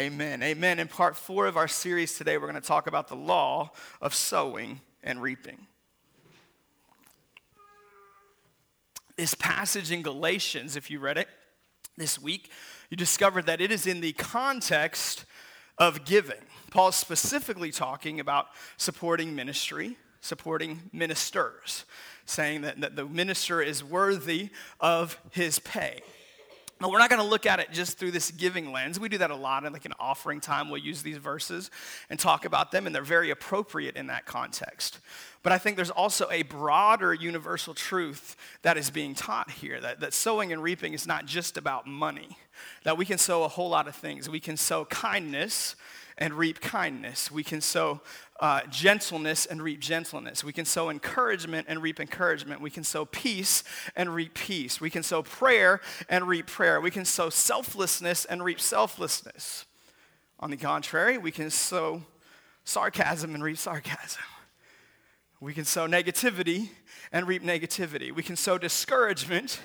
Amen. Amen. In part four of our series today, we're going to talk about the law of sowing and reaping. This passage in Galatians, if you read it this week, you discovered that it is in the context of giving. Paul's specifically talking about supporting ministry, supporting ministers, saying that, that the minister is worthy of his pay. But we're not going to look at it just through this giving lens. We do that a lot in like an offering time. We'll use these verses and talk about them, and they're very appropriate in that context. But I think there's also a broader universal truth that is being taught here that, that sowing and reaping is not just about money, that we can sow a whole lot of things. We can sow kindness and reap kindness. We can sow uh, gentleness and reap gentleness. We can sow encouragement and reap encouragement. We can sow peace and reap peace. We can sow prayer and reap prayer. We can sow selflessness and reap selflessness. On the contrary, we can sow sarcasm and reap sarcasm. We can sow negativity and reap negativity. We can sow discouragement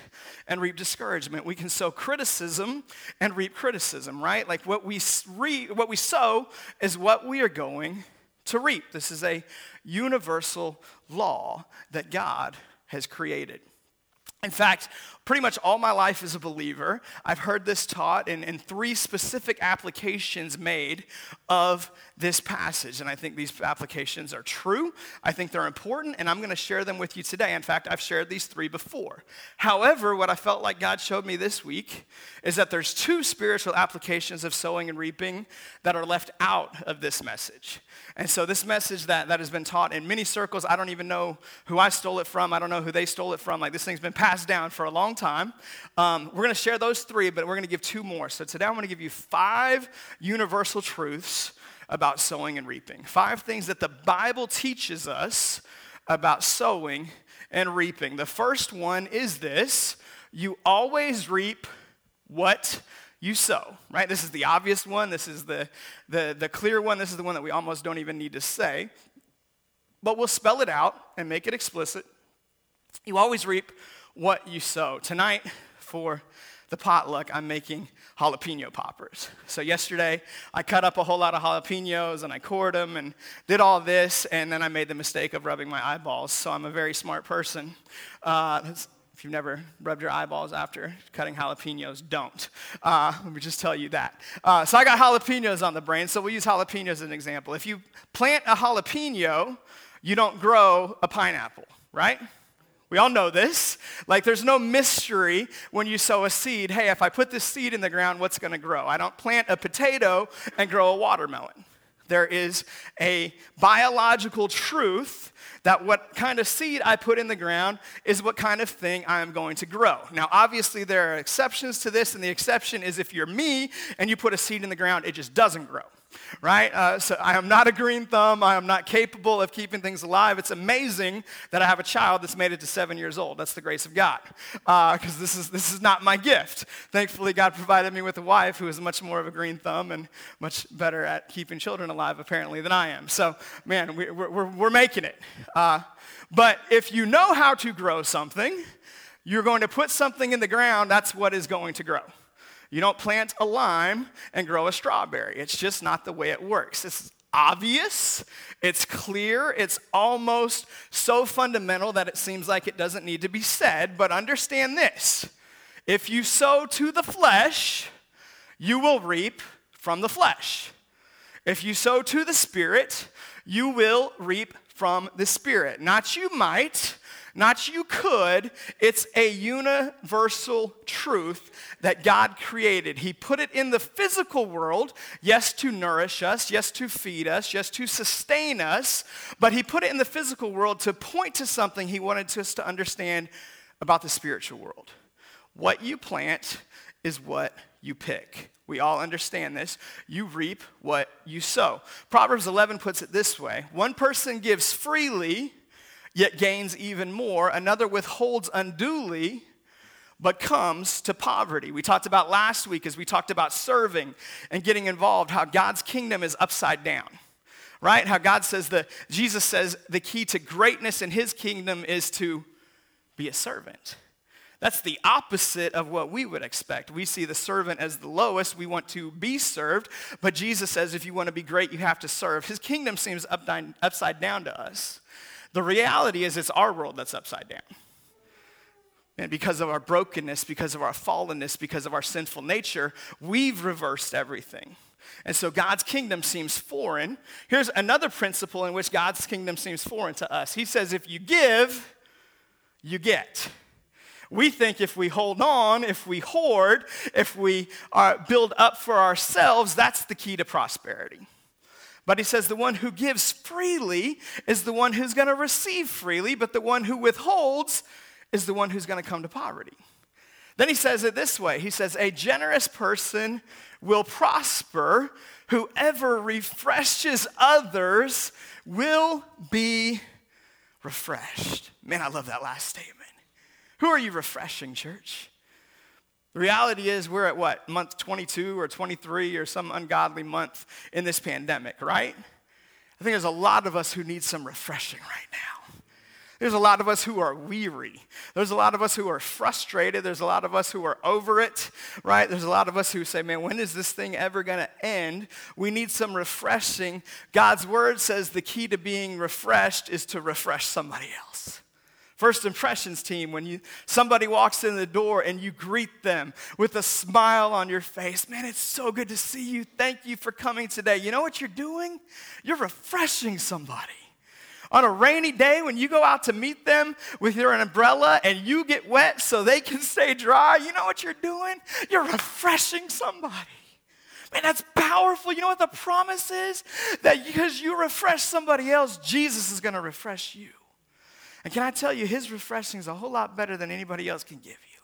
and reap discouragement. We can sow criticism and reap criticism, right? Like what we, re- what we sow is what we are going to reap. This is a universal law that God has created. In fact, pretty much all my life as a believer, I've heard this taught and, in three specific applications made of this passage. And I think these applications are true. I think they're important, and I'm going to share them with you today. In fact, I've shared these three before. However, what I felt like God showed me this week is that there's two spiritual applications of sowing and reaping that are left out of this message. And so, this message that, that has been taught in many circles, I don't even know who I stole it from. I don't know who they stole it from. Like, this thing's been passed down for a long time. Um, we're going to share those three, but we're going to give two more. So, today I'm going to give you five universal truths about sowing and reaping. Five things that the Bible teaches us about sowing and reaping. The first one is this you always reap what you sow, right? This is the obvious one. This is the, the, the clear one. This is the one that we almost don't even need to say. But we'll spell it out and make it explicit. You always reap what you sow. Tonight, for the potluck, I'm making jalapeno poppers. So, yesterday, I cut up a whole lot of jalapenos and I cored them and did all this, and then I made the mistake of rubbing my eyeballs. So, I'm a very smart person. Uh, if you've never rubbed your eyeballs after cutting jalapenos, don't. Uh, let me just tell you that. Uh, so I got jalapenos on the brain, so we'll use jalapenos as an example. If you plant a jalapeno, you don't grow a pineapple, right? We all know this. Like, there's no mystery when you sow a seed. Hey, if I put this seed in the ground, what's going to grow? I don't plant a potato and grow a watermelon. There is a biological truth that what kind of seed I put in the ground is what kind of thing I am going to grow. Now, obviously, there are exceptions to this, and the exception is if you're me and you put a seed in the ground, it just doesn't grow right? Uh, so I am not a green thumb. I am not capable of keeping things alive. It's amazing that I have a child that's made it to seven years old. That's the grace of God, because uh, this is this is not my gift. Thankfully, God provided me with a wife who is much more of a green thumb and much better at keeping children alive, apparently, than I am. So, man, we, are we're, we're making it. Uh, but if you know how to grow something, you're going to put something in the ground. That's what is going to grow. You don't plant a lime and grow a strawberry. It's just not the way it works. It's obvious, it's clear, it's almost so fundamental that it seems like it doesn't need to be said. But understand this if you sow to the flesh, you will reap from the flesh. If you sow to the Spirit, you will reap from the Spirit. Not you might, not you could, it's a universal truth that God created. He put it in the physical world, yes, to nourish us, yes, to feed us, yes, to sustain us, but He put it in the physical world to point to something He wanted us to understand about the spiritual world. What you plant is what you pick. We all understand this. You reap what you sow. Proverbs 11 puts it this way One person gives freely yet gains even more. Another withholds unduly, but comes to poverty. We talked about last week as we talked about serving and getting involved, how God's kingdom is upside down. Right? How God says that Jesus says the key to greatness in his kingdom is to be a servant. That's the opposite of what we would expect. We see the servant as the lowest. We want to be served. But Jesus says if you want to be great, you have to serve. His kingdom seems upside down to us. The reality is it's our world that's upside down. And because of our brokenness, because of our fallenness, because of our sinful nature, we've reversed everything. And so God's kingdom seems foreign. Here's another principle in which God's kingdom seems foreign to us. He says, if you give, you get. We think if we hold on, if we hoard, if we uh, build up for ourselves, that's the key to prosperity. But he says the one who gives freely is the one who's going to receive freely, but the one who withholds is the one who's going to come to poverty. Then he says it this way He says, A generous person will prosper. Whoever refreshes others will be refreshed. Man, I love that last statement. Who are you refreshing, church? The reality is, we're at what, month 22 or 23 or some ungodly month in this pandemic, right? I think there's a lot of us who need some refreshing right now. There's a lot of us who are weary. There's a lot of us who are frustrated. There's a lot of us who are over it, right? There's a lot of us who say, man, when is this thing ever going to end? We need some refreshing. God's word says the key to being refreshed is to refresh somebody else. First impressions team, when you, somebody walks in the door and you greet them with a smile on your face, man, it's so good to see you. Thank you for coming today. You know what you're doing? You're refreshing somebody. On a rainy day, when you go out to meet them with your umbrella and you get wet so they can stay dry, you know what you're doing? You're refreshing somebody. Man, that's powerful. You know what the promise is? That because you refresh somebody else, Jesus is going to refresh you. And can I tell you, his refreshing is a whole lot better than anybody else can give you.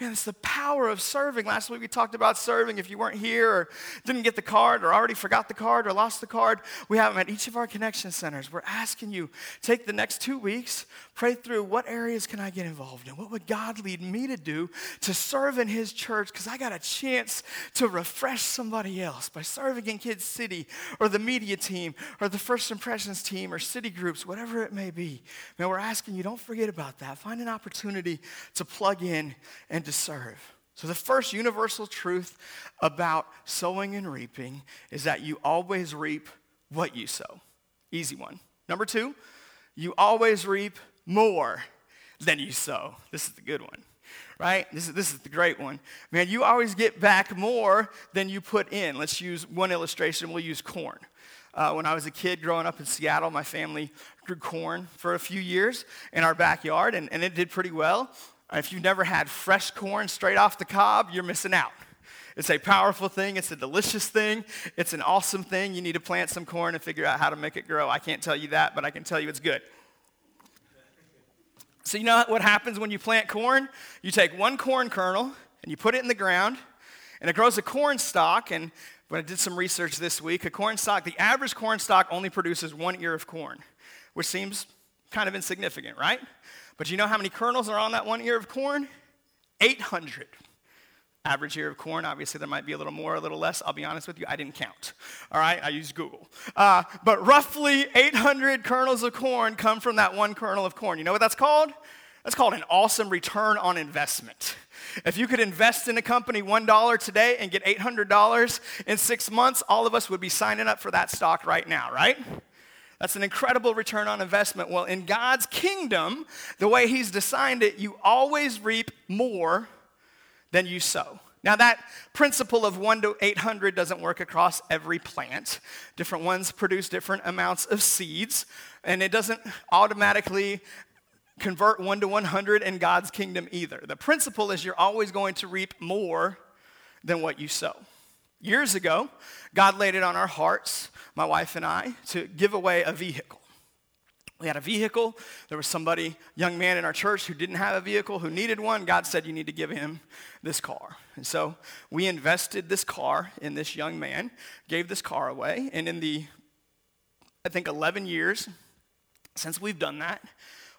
Man, it's the power of serving. Last week we talked about serving. If you weren't here or didn't get the card or already forgot the card or lost the card, we have them at each of our connection centers. We're asking you, take the next two weeks, pray through what areas can I get involved in? What would God lead me to do to serve in His church? Because I got a chance to refresh somebody else by serving in Kids City or the media team or the First Impressions team or city groups, whatever it may be. Man, we're asking you, don't forget about that. Find an opportunity to plug in and to serve. So, the first universal truth about sowing and reaping is that you always reap what you sow. Easy one. Number two, you always reap more than you sow. This is the good one, right? This is, this is the great one. Man, you always get back more than you put in. Let's use one illustration. We'll use corn. Uh, when I was a kid growing up in Seattle, my family grew corn for a few years in our backyard, and, and it did pretty well. If you've never had fresh corn straight off the cob, you're missing out. It's a powerful thing. It's a delicious thing. It's an awesome thing. You need to plant some corn and figure out how to make it grow. I can't tell you that, but I can tell you it's good. So, you know what happens when you plant corn? You take one corn kernel and you put it in the ground, and it grows a corn stalk. And when I did some research this week, a corn stalk, the average corn stalk only produces one ear of corn, which seems kind of insignificant, right? But you know how many kernels are on that one ear of corn? 800. Average ear of corn, obviously there might be a little more, a little less. I'll be honest with you, I didn't count. All right, I used Google. Uh, but roughly 800 kernels of corn come from that one kernel of corn. You know what that's called? That's called an awesome return on investment. If you could invest in a company $1 today and get $800 in six months, all of us would be signing up for that stock right now, right? That's an incredible return on investment. Well, in God's kingdom, the way He's designed it, you always reap more than you sow. Now, that principle of 1 to 800 doesn't work across every plant. Different ones produce different amounts of seeds, and it doesn't automatically convert 1 to 100 in God's kingdom either. The principle is you're always going to reap more than what you sow. Years ago, God laid it on our hearts my wife and I, to give away a vehicle. We had a vehicle. There was somebody, young man in our church who didn't have a vehicle, who needed one. God said, You need to give him this car. And so we invested this car in this young man, gave this car away. And in the, I think, 11 years since we've done that,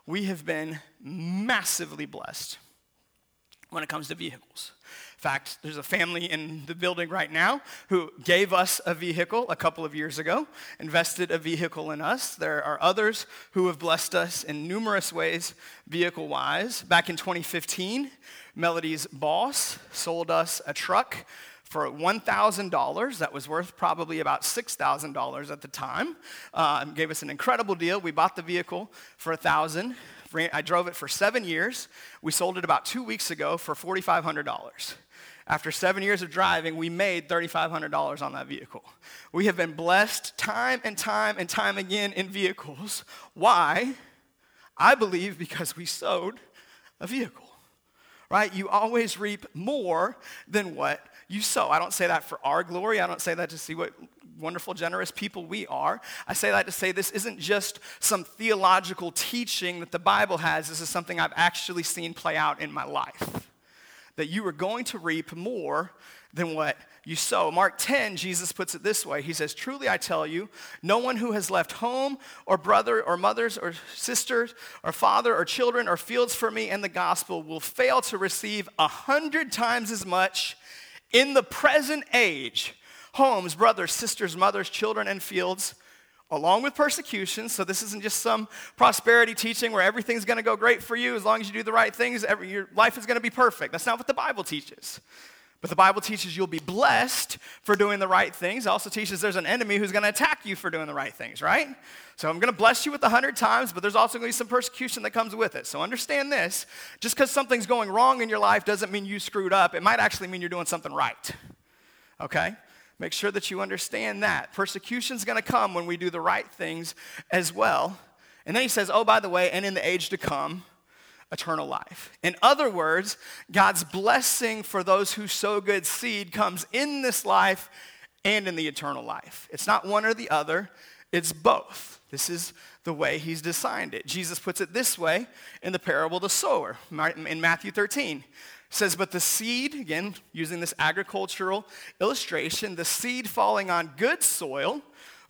we have been massively blessed when it comes to vehicles. Fact, there's a family in the building right now who gave us a vehicle a couple of years ago, invested a vehicle in us. There are others who have blessed us in numerous ways, vehicle wise. Back in 2015, Melody's boss sold us a truck for $1,000 that was worth probably about $6,000 at the time. Uh, gave us an incredible deal. We bought the vehicle for 1000 I drove it for seven years. We sold it about two weeks ago for $4,500. After seven years of driving, we made $3,500 on that vehicle. We have been blessed time and time and time again in vehicles. Why? I believe because we sowed a vehicle, right? You always reap more than what you sow. I don't say that for our glory. I don't say that to see what wonderful, generous people we are. I say that to say this isn't just some theological teaching that the Bible has. This is something I've actually seen play out in my life that you are going to reap more than what you sow. Mark 10, Jesus puts it this way He says, Truly I tell you, no one who has left home or brother or mothers or sisters or father or children or fields for me and the gospel will fail to receive a hundred times as much in the present age homes, brothers, sisters, mothers, children, and fields along with persecution. So this isn't just some prosperity teaching where everything's going to go great for you as long as you do the right things. Every, your life is going to be perfect. That's not what the Bible teaches. But the Bible teaches you'll be blessed for doing the right things. It also teaches there's an enemy who's going to attack you for doing the right things, right? So I'm going to bless you with a hundred times, but there's also going to be some persecution that comes with it. So understand this just because something's going wrong in your life doesn't mean you screwed up. It might actually mean you're doing something right. Okay? Make sure that you understand that. Persecution's going to come when we do the right things as well. And then he says, oh, by the way, and in the age to come, eternal life. In other words, God's blessing for those who sow good seed comes in this life and in the eternal life. It's not one or the other, it's both. This is the way he's designed it. Jesus puts it this way in the parable of the sower in Matthew 13 says, But the seed, again, using this agricultural illustration, the seed falling on good soil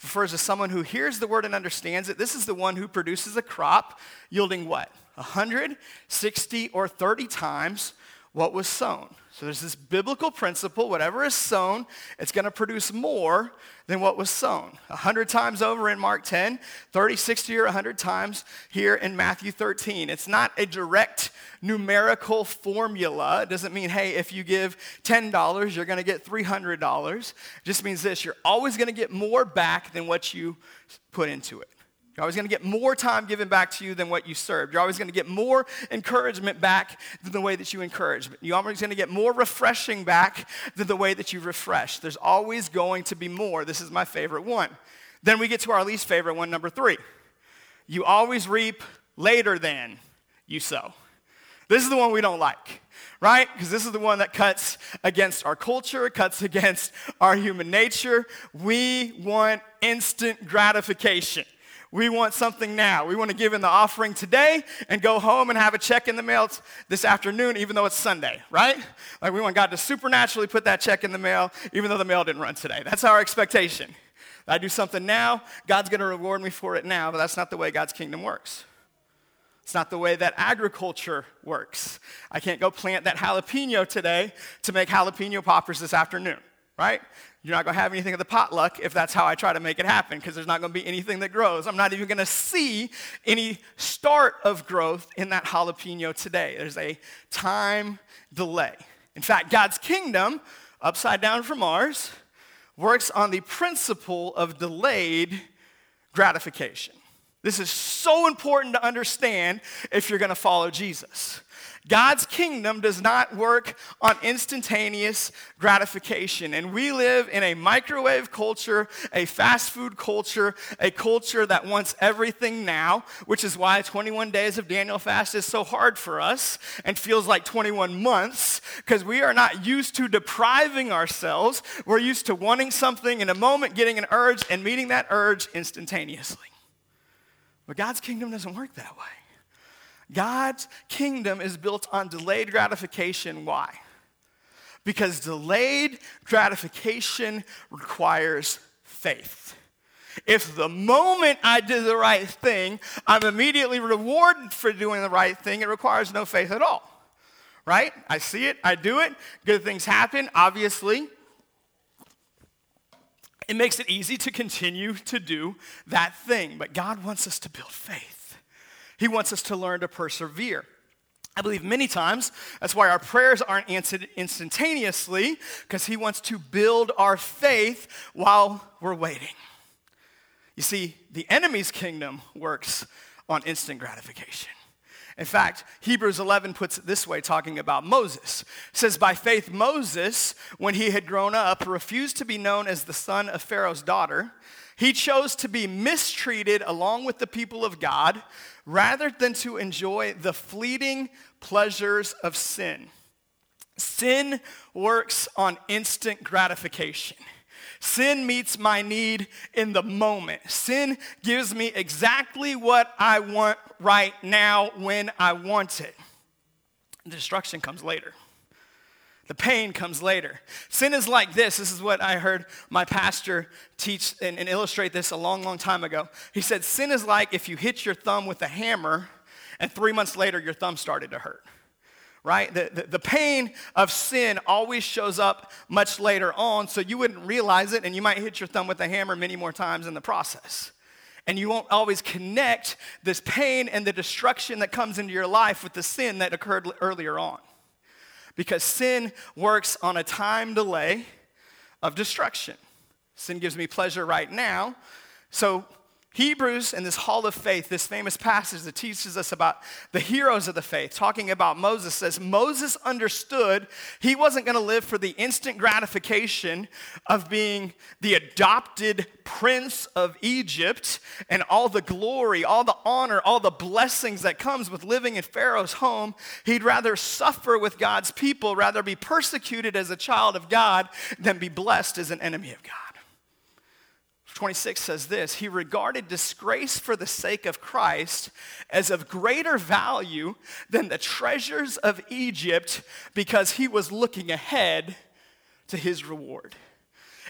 refers to someone who hears the word and understands it. This is the one who produces a crop yielding what? 160 or 30 times what was sown. So there's this biblical principle whatever is sown, it's going to produce more than what was sown. 100 times over in Mark 10, 30, 60, or 100 times here in Matthew 13. It's not a direct numerical formula. It doesn't mean, hey, if you give $10, you're going to get $300. It just means this you're always going to get more back than what you put into it. You're always going to get more time given back to you than what you served. You're always going to get more encouragement back than the way that you encourage. You're always going to get more refreshing back than the way that you refresh. There's always going to be more. This is my favorite one. Then we get to our least favorite one, number three. You always reap later than you sow. This is the one we don't like, right? Because this is the one that cuts against our culture, cuts against our human nature. We want instant gratification. We want something now. We want to give in the offering today and go home and have a check in the mail this afternoon, even though it's Sunday, right? Like we want God to supernaturally put that check in the mail, even though the mail didn't run today. That's our expectation. I do something now, God's going to reward me for it now, but that's not the way God's kingdom works. It's not the way that agriculture works. I can't go plant that jalapeno today to make jalapeno poppers this afternoon, right? You're not going to have anything at the potluck if that's how I try to make it happen, because there's not going to be anything that grows. I'm not even going to see any start of growth in that jalapeno today. There's a time delay. In fact, God's kingdom, upside down from ours, works on the principle of delayed gratification. This is so important to understand if you're going to follow Jesus. God's kingdom does not work on instantaneous gratification. And we live in a microwave culture, a fast food culture, a culture that wants everything now, which is why 21 days of Daniel fast is so hard for us and feels like 21 months, because we are not used to depriving ourselves. We're used to wanting something in a moment, getting an urge, and meeting that urge instantaneously. But God's kingdom doesn't work that way. God's kingdom is built on delayed gratification. Why? Because delayed gratification requires faith. If the moment I do the right thing, I'm immediately rewarded for doing the right thing, it requires no faith at all. right? I see it, I do it, good things happen, obviously. It makes it easy to continue to do that thing, but God wants us to build faith. He wants us to learn to persevere. I believe many times that's why our prayers aren't answered instantaneously, because He wants to build our faith while we're waiting. You see, the enemy's kingdom works on instant gratification. In fact, Hebrews 11 puts it this way, talking about Moses. It says, By faith, Moses, when he had grown up, refused to be known as the son of Pharaoh's daughter. He chose to be mistreated along with the people of God rather than to enjoy the fleeting pleasures of sin. Sin works on instant gratification. Sin meets my need in the moment. Sin gives me exactly what I want right now when I want it. Destruction comes later. The pain comes later. Sin is like this. This is what I heard my pastor teach and, and, illustrate this a long, long time ago. He said, Sin is like if you hit your thumb with a hammer and three months later your thumb started to hurt right? The, the, the, pain of sin always shows up much later on, so you wouldn't realize it, and you might hit your thumb with a hammer many more times in the process. And you won't always connect this pain and the destruction that comes into your life with the sin that occurred earlier on. Because sin works on a time delay of destruction. Sin gives me pleasure right now, so Hebrews and this hall of faith, this famous passage that teaches us about the heroes of the faith, talking about Moses, says Moses understood he wasn't going to live for the instant gratification of being the adopted prince of Egypt and all the glory, all the honor, all the blessings that comes with living in Pharaoh's home. He'd rather suffer with God's people, rather be persecuted as a child of God than be blessed as an enemy of God. 26 says this He regarded disgrace for the sake of Christ as of greater value than the treasures of Egypt because he was looking ahead to his reward.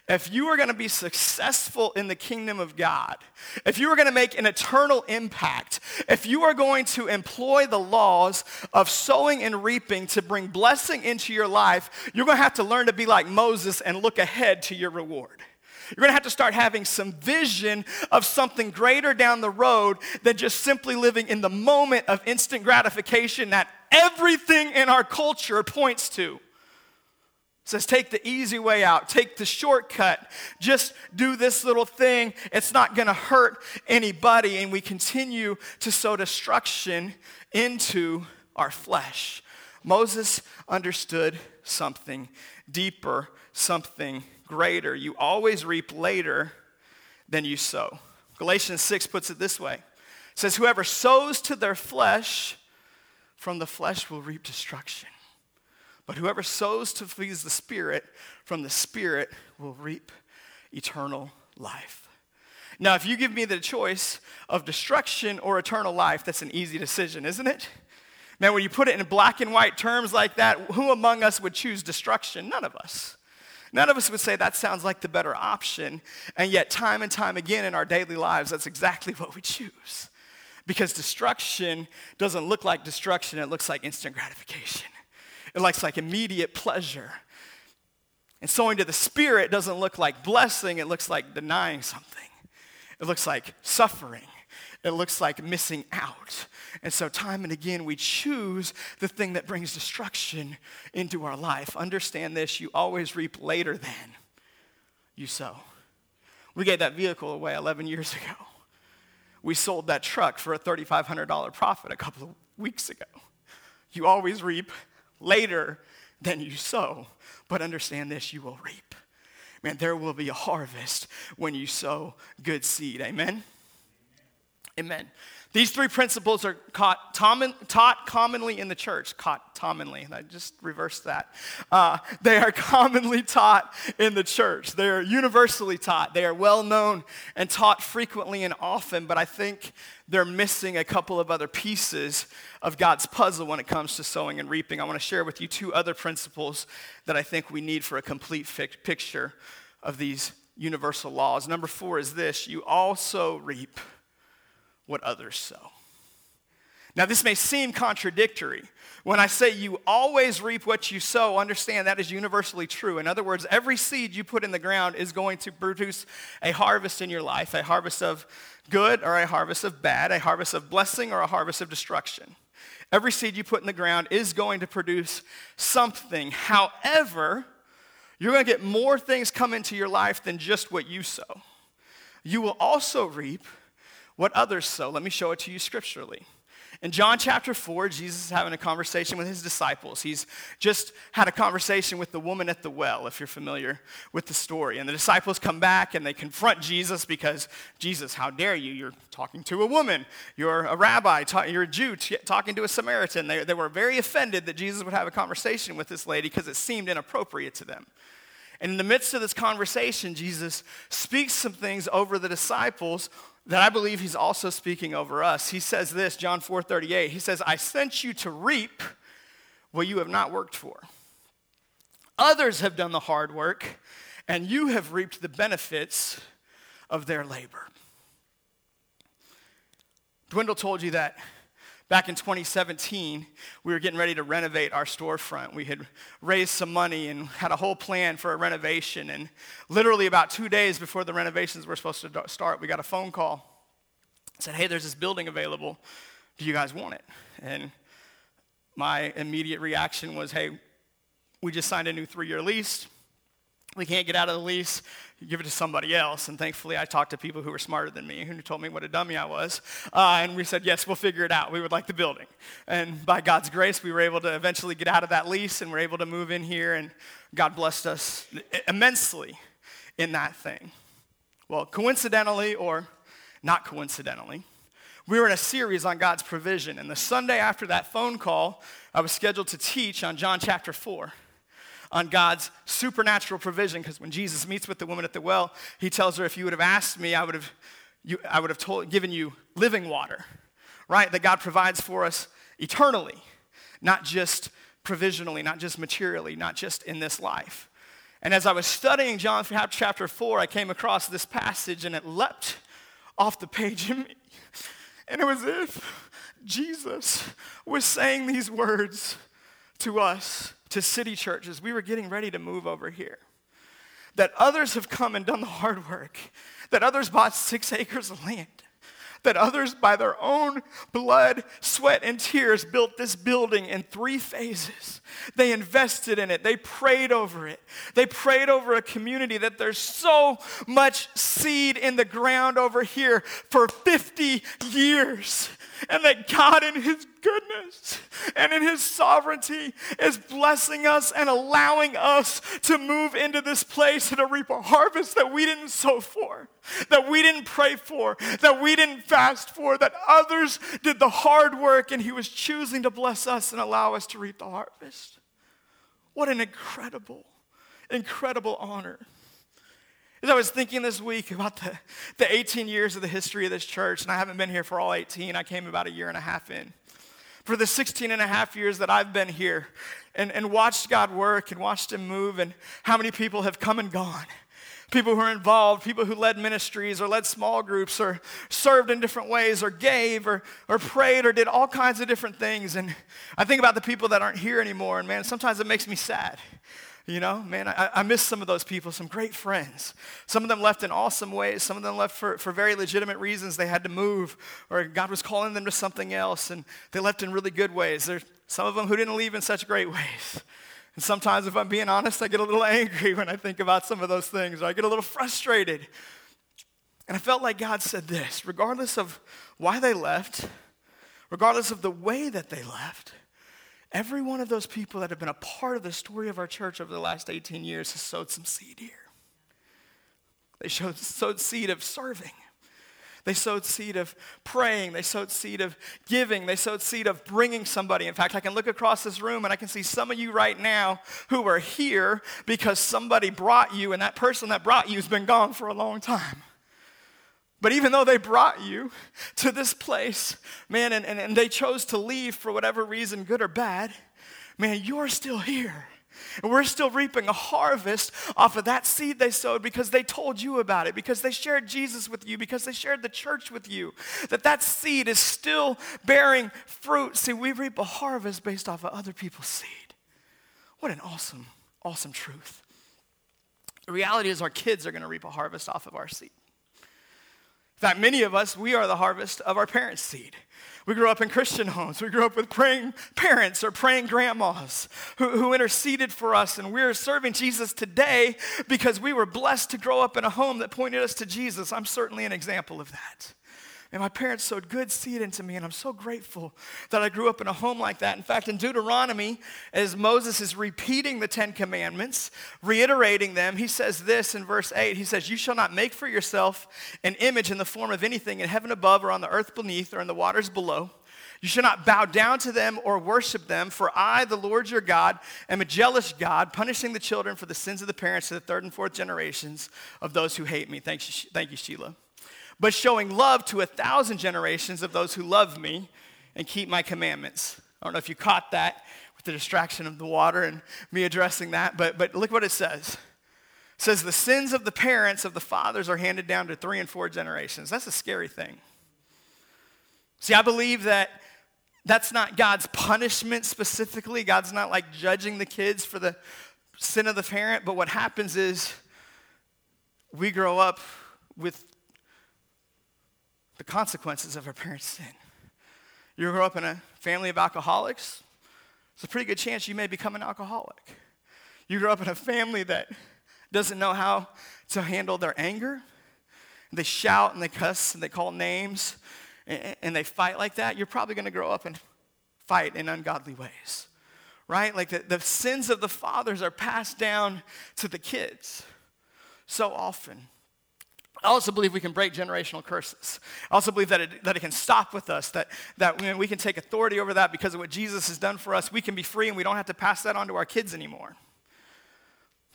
If you are going to be successful in the kingdom of God, if you are going to make an eternal impact, if you are going to employ the laws of sowing and reaping to bring blessing into your life, you're going to have to learn to be like Moses and look ahead to your reward. You're going to have to start having some vision of something greater down the road than just simply living in the moment of instant gratification that everything in our culture points to. It says, take the easy way out, take the shortcut, just do this little thing. It's not going to hurt anybody. And we continue to sow destruction into our flesh. Moses understood something deeper, something greater. You always reap later than you sow. Galatians 6 puts it this way it says, Whoever sows to their flesh, from the flesh will reap destruction. But whoever sows to please the Spirit, from the Spirit will reap eternal life. Now, if you give me the choice of destruction or eternal life, that's an easy decision, isn't it? Man, when you put it in black and white terms like that, who among us would choose destruction? None of us. None of us would say that sounds like the better option. And yet, time and time again in our daily lives, that's exactly what we choose. Because destruction doesn't look like destruction, it looks like instant gratification. It looks like immediate pleasure. And sowing to the Spirit doesn't look like blessing, it looks like denying something. It looks like suffering it looks like missing out. And so, time and again, we choose the thing that brings destruction into our life. Understand this you always reap later than you sow. We gave that vehicle away 11 years ago. We sold that truck for a $3,500 profit a couple of weeks ago. You always reap later than you sow. But understand this you will reap. Man, there will be a harvest when you sow good seed. Amen? Amen. These three principles are caught, taught commonly in the church. Caught commonly. I just reversed that. Uh, they are commonly taught in the church. They are universally taught. They are well known and taught frequently and often, but I think they're missing a couple of other pieces of God's puzzle when it comes to sowing and reaping. I want to share with you two other principles that I think we need for a complete picture of these universal laws. Number four is this you also reap what others sow. Now, this may seem contradictory. When I say you always reap what you sow, understand that is universally true. In other words, every seed you put in the ground is going to produce a harvest in your life a harvest of good or a harvest of bad, a harvest of blessing or a harvest of destruction. Every seed you put in the ground is going to produce something. However, you're going to get more things come into your life than just what you sow. You will also reap what others sow. Let me show it to you scripturally. In John chapter 4, Jesus is having a conversation with his disciples. He's just had a conversation with the woman at the well, if you're familiar with the story. And the disciples come back and they confront Jesus because, Jesus, how dare you? You're talking to a woman. You're a rabbi. you're a Jew talking to a Samaritan. They, they were very offended that Jesus would have a conversation with this lady because it seemed inappropriate to them. And in the midst of this conversation, Jesus speaks some things over the disciples that I believe he's also speaking over us. He says this, John 4 38. He says, I sent you to reap what you have not worked for. Others have done the hard work, and you have reaped the benefits of their labor. Dwindle told you that Back in 2017, we were getting ready to renovate our storefront. We had raised some money and had a whole plan for a renovation. And literally about two days before the renovations were supposed to start, we got a phone call. It said, hey, there's this building available. Do you guys want it? And my immediate reaction was, hey, we just signed a new three-year lease. We can't get out of the lease give it to somebody else. And thankfully, I talked to people who were smarter than me, who told me what a dummy I was. Uh, and we said, yes, we'll figure it out. We would like the building. And by God's grace, we were able to eventually get out of that lease and we're able to move in here. And God blessed us immensely in that thing. Well, coincidentally or not coincidentally, we were in a series on God's provision. And the Sunday after that phone call, I was scheduled to teach on John chapter 4 on God's supernatural provision. Because when Jesus meets with the woman at the well, he tells her, If you would have asked me, I would have, you, I would have told, given you living water, right? That God provides for us eternally, not just provisionally, not just materially, not just in this life. And as I was studying John chapter 4, I came across this passage and it leapt off the page in me. And it was as if Jesus was saying these words to us to city churches. We were getting ready to move over here. That others have come and done the hard work. That others bought six acres of land. That others, by their own blood, sweat, and tears, built this building in three phases. They invested in it. They prayed over it. They prayed over a community that there's so much seed in the ground over here for 50 years and that God, in His goodness and in His sovereignty, is blessing us and allowing us to move into this place and to reap a harvest that we didn't sow for, that we didn't pray for, that we didn't fast for, that others did the hard work, and He was choosing to bless us and allow us to reap the harvest. What an incredible, incredible honor. As I was thinking this week about the, the 18 years of the history of this church, and I haven't been here for all 18, I came about a year and a half in. For the 16 and a half years that I've been here and, and watched God work and watched Him move, and how many people have come and gone. People who are involved, people who led ministries or led small groups or served in different ways or gave or, or prayed or did all kinds of different things. And I think about the people that aren't here anymore, and man, sometimes it makes me sad you know, man, I, I miss some of those people, some great friends. Some of them left in awesome ways. Some of them left for, for very legitimate reasons. They had to move, or God was calling them to something else, and they left in really good ways. There's some of them who didn't leave in such great ways. And sometimes, if I'm being honest, I get a little angry when I think about some of those things, or I get a little frustrated. And I felt like God said this regardless of why they left, regardless of the way that they left, Every one of those people that have been a part of the story of our church over the last 18 years has sowed some seed here. They showed, sowed seed of serving. They sowed seed of praying. They sowed seed of giving. They sowed seed of bringing somebody. In fact, I can look across this room and I can see some of you right now who are here because somebody brought you, and that person that brought you has been gone for a long time. But even though they brought you to this place, man, and, and, and they chose to leave for whatever reason, good or bad, man, you're still here. And we're still reaping a harvest off of that seed they sowed because they told you about it, because they shared Jesus with you, because they shared the church with you. That that seed is still bearing fruit. See, we reap a harvest based off of other people's seed. What an awesome, awesome truth. The reality is our kids are going to reap a harvest off of our seed. In fact, many of us, we are the harvest of our parents' seed. We grew up in Christian homes. We grew up with praying parents or praying grandmas who, who interceded for us. And we're serving Jesus today because we were blessed to grow up in a home that pointed us to Jesus. I'm certainly an example of that. And my parents sowed good seed into me, and I'm so grateful that I grew up in a home like that. In fact, in Deuteronomy, as Moses is repeating the Ten Commandments, reiterating them, he says this in verse 8 He says, You shall not make for yourself an image in the form of anything in heaven above, or on the earth beneath, or in the waters below. You shall not bow down to them or worship them, for I, the Lord your God, am a jealous God, punishing the children for the sins of the parents to the third and fourth generations of those who hate me. Thank you, thank you Sheila but showing love to a thousand generations of those who love me and keep my commandments. I don't know if you caught that with the distraction of the water and me addressing that, but, but look what it says. It says, The sins of the parents of the fathers are handed down to three and four generations. That's a scary thing. See, I believe that that's not God's punishment specifically. God's not like judging the kids for the sin of the parent, but what happens is we grow up with the consequences of our parents' sin. You grow up in a family of alcoholics, it's a pretty good chance you may become an alcoholic. You grow up in a family that doesn't know how to handle their anger. They shout and they cuss and they call names and they fight like that. You're probably going to grow up and fight in ungodly ways, right? Like the, the sins of the fathers are passed down to the kids so often. I also believe we can break generational curses. I also believe that it, that it can stop with us, that, that when we can take authority over that because of what Jesus has done for us, we can be free and we don't have to pass that on to our kids anymore.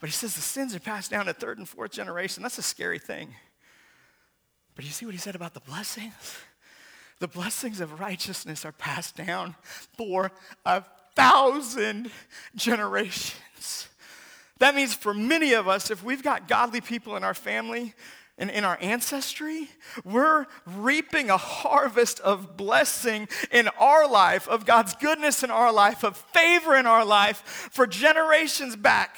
But he says the sins are passed down to third and fourth generation. That's a scary thing. But you see what he said about the blessings? The blessings of righteousness are passed down for a thousand generations. That means for many of us, if we've got godly people in our family, in, in our ancestry, we're reaping a harvest of blessing in our life, of God's goodness in our life, of favor in our life for generations back.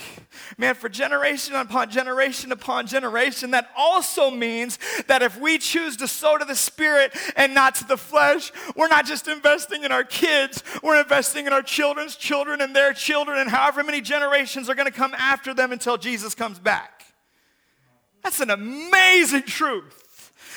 Man, for generation upon generation upon generation, that also means that if we choose to sow to the Spirit and not to the flesh, we're not just investing in our kids, we're investing in our children's children and their children, and however many generations are going to come after them until Jesus comes back. That's an amazing truth.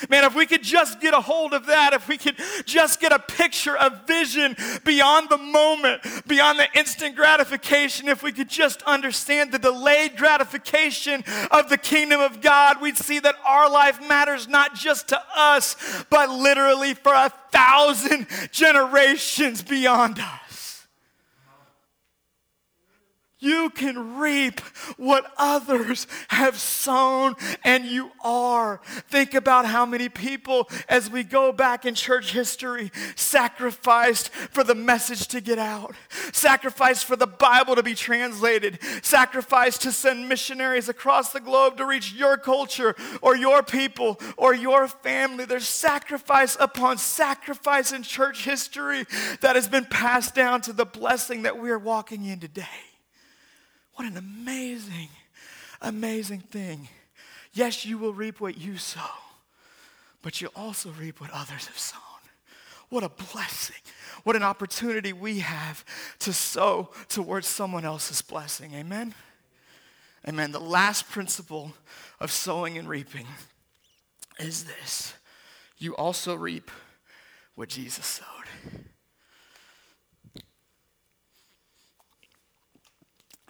Man, if we could just get a hold of that, if we could just get a picture, a vision beyond the moment, beyond the instant gratification, if we could just understand the delayed gratification of the kingdom of God, we'd see that our life matters not just to us, but literally for a thousand generations beyond us. You can reap what others have sown, and you are. Think about how many people, as we go back in church history, sacrificed for the message to get out, sacrificed for the Bible to be translated, sacrificed to send missionaries across the globe to reach your culture or your people or your family. There's sacrifice upon sacrifice in church history that has been passed down to the blessing that we are walking in today. What an amazing, amazing thing. Yes, you will reap what you sow, but you'll also reap what others have sown. What a blessing. What an opportunity we have to sow towards someone else's blessing. Amen? Amen. The last principle of sowing and reaping is this you also reap what Jesus sowed.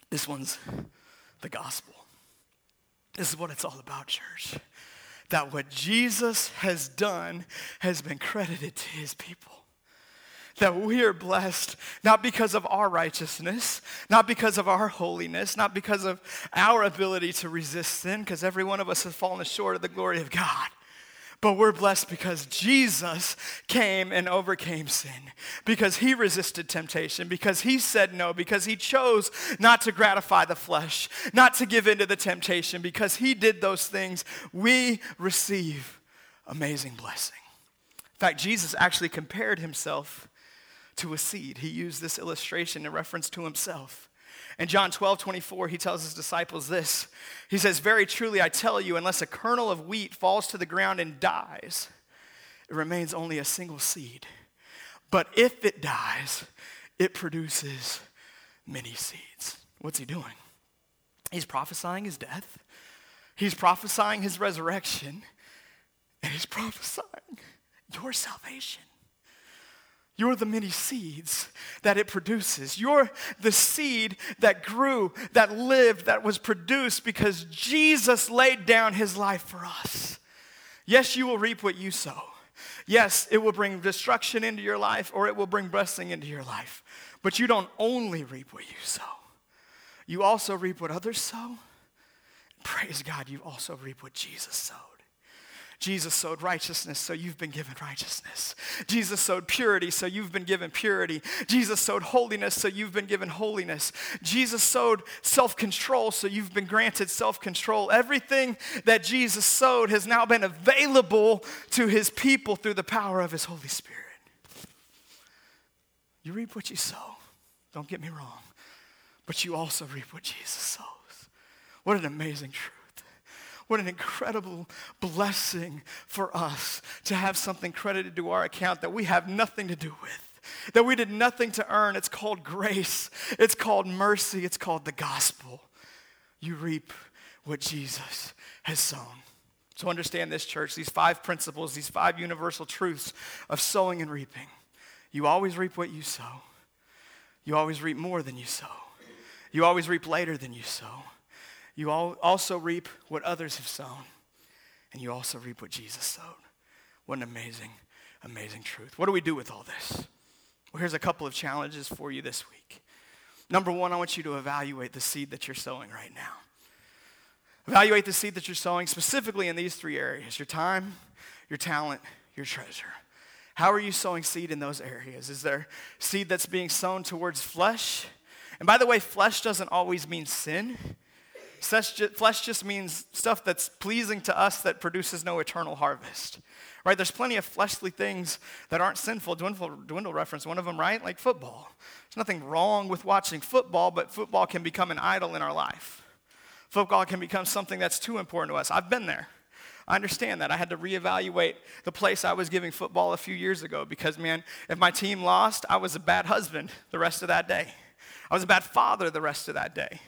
This one's the gospel. This is what it's all about, church. That what Jesus has done has been credited to his people. That we are blessed not because of our righteousness, not because of our holiness, not because of our ability to resist sin, because every one of us has fallen short of the glory of God But we're blessed because Jesus came and overcame sin, because he resisted temptation, because he said no, because he chose not to gratify the flesh, not to give in to the temptation, because he did those things. We receive amazing blessing. In fact, Jesus actually compared himself to a seed. He used this illustration in reference to himself. In John 12, 24, he tells his disciples this. He says, Very truly, I tell you, unless a kernel of wheat falls to the ground and dies, it remains only a single seed. But if it dies, it produces many seeds. What's he doing? He's prophesying his death, he's prophesying his resurrection, and he's prophesying your salvation. You're the many seeds that it produces. You're the seed that grew, that lived, that was produced because Jesus laid down his life for us. Yes, you will reap what you sow. Yes, it will bring destruction into your life or it will bring blessing into your life. But you don't only reap what you sow, you also reap what others sow. Praise God, you also reap what Jesus sowed. Jesus sowed righteousness, so you've been given righteousness. Jesus sowed purity, so you've been given purity. Jesus sowed holiness, so you've been given holiness. Jesus sowed self control, so you've been granted self control. Everything that Jesus sowed has now been available to his people through the power of his Holy Spirit. You reap what you sow. Don't get me wrong. But you also reap what Jesus sows. What an amazing truth. What an incredible blessing for us to have something credited to our account that we have nothing to do with, that we did nothing to earn. It's called grace, it's called mercy, it's called the gospel. You reap what Jesus has sown. So understand this, church, these five principles, these five universal truths of sowing and reaping. You always reap what you sow. You always reap more than you sow. You always reap later than you sow you also reap what others have sown, and you also reap what Jesus sowed. What an amazing, amazing truth. What do we do with all this? Well, here's a couple of challenges for you this week. Number one, I want you to evaluate the seed that you're sowing right now. Evaluate the seed that you're sowing specifically in these three areas your time, your talent, your treasure. How are you sowing seed in those areas? Is there seed that's being sown towards flesh? And by the way, flesh doesn't always mean sin. Flesh just means stuff that's pleasing to us that produces no eternal harvest. Right? There's plenty of fleshly things that aren't sinful. Dwindle, Dwindle referenced one of them, right? Like football. There's nothing wrong with watching football, but football can become an idol in our life. Football can become something that's too important to us. I've been there. I understand that. I had to reevaluate the place I was giving football a few years ago because, man, if my team lost, I was a bad husband the rest of that day. I was a bad father the rest of that day.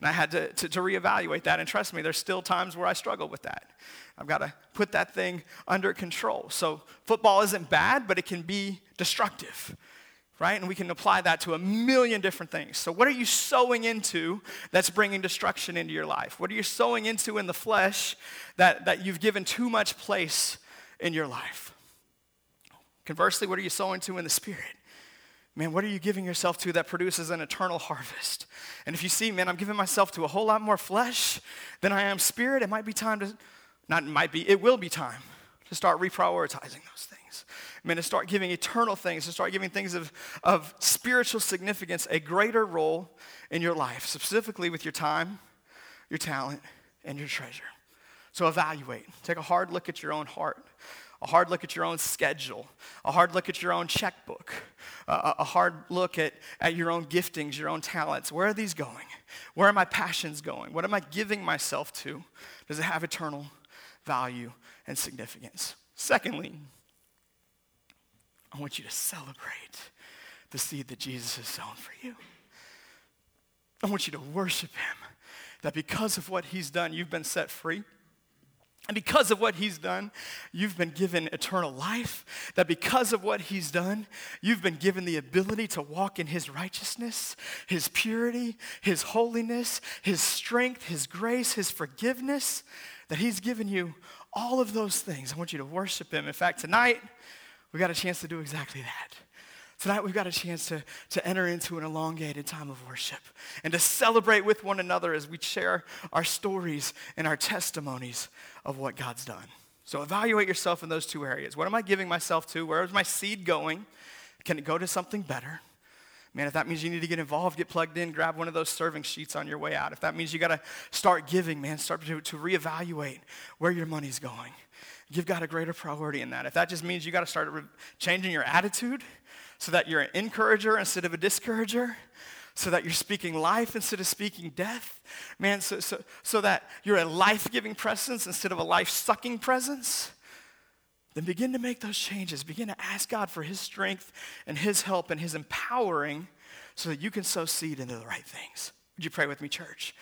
And I had to, to, to reevaluate that. And trust me, there's still times where I struggle with that. I've got to put that thing under control. So football isn't bad, but it can be destructive, right? And we can apply that to a million different things. So, what are you sowing into that's bringing destruction into your life? What are you sowing into in the flesh that, that you've given too much place in your life? Conversely, what are you sowing to in the spirit? Man, what are you giving yourself to that produces an eternal harvest? And if you see, man, I'm giving myself to a whole lot more flesh than I am spirit, it might be time to, not it might be, it will be time to start reprioritizing those things. I mean, to start giving eternal things, to start giving things of, of spiritual significance a greater role in your life, specifically with your time, your talent, and your treasure. So evaluate. Take a hard look at your own heart a hard look at your own schedule, a hard look at your own checkbook, a, hard look at, at your own giftings, your own talents. Where are these going? Where are my passions going? What am I giving myself to? Does it have eternal value and significance? Secondly, I want you to celebrate the seed that Jesus has sown for you. I want you to worship him, that because of what he's done, you've been set free. And because of what he's done, you've been given eternal life. That because of what he's done, you've been given the ability to walk in his righteousness, his purity, his holiness, his strength, his grace, his forgiveness. That he's given you all of those things. I want you to worship him. In fact, tonight, we got a chance to do exactly that. Tonight, we've got a chance to, to enter into an elongated time of worship and to celebrate with one another as we share our stories and our testimonies of what God's done. So evaluate yourself in those two areas. What am I giving myself to? Where is my seed going? Can it go to something better? Man, if that means you need to get involved, get plugged in, grab one of those serving sheets on your way out. If that means you got to start giving, man, start to, to reevaluate where your money's going. Give God a greater priority in that. If that just means you got to start re- changing your attitude so that you're an encourager instead of a discourager, so that you're speaking life instead of speaking death, man, so, so, so that you're a life giving presence instead of a life sucking presence then begin to make those changes. Begin to ask God for His strength and His help and His empowering so that you can sow seed into the right things. Would you pray with me, church?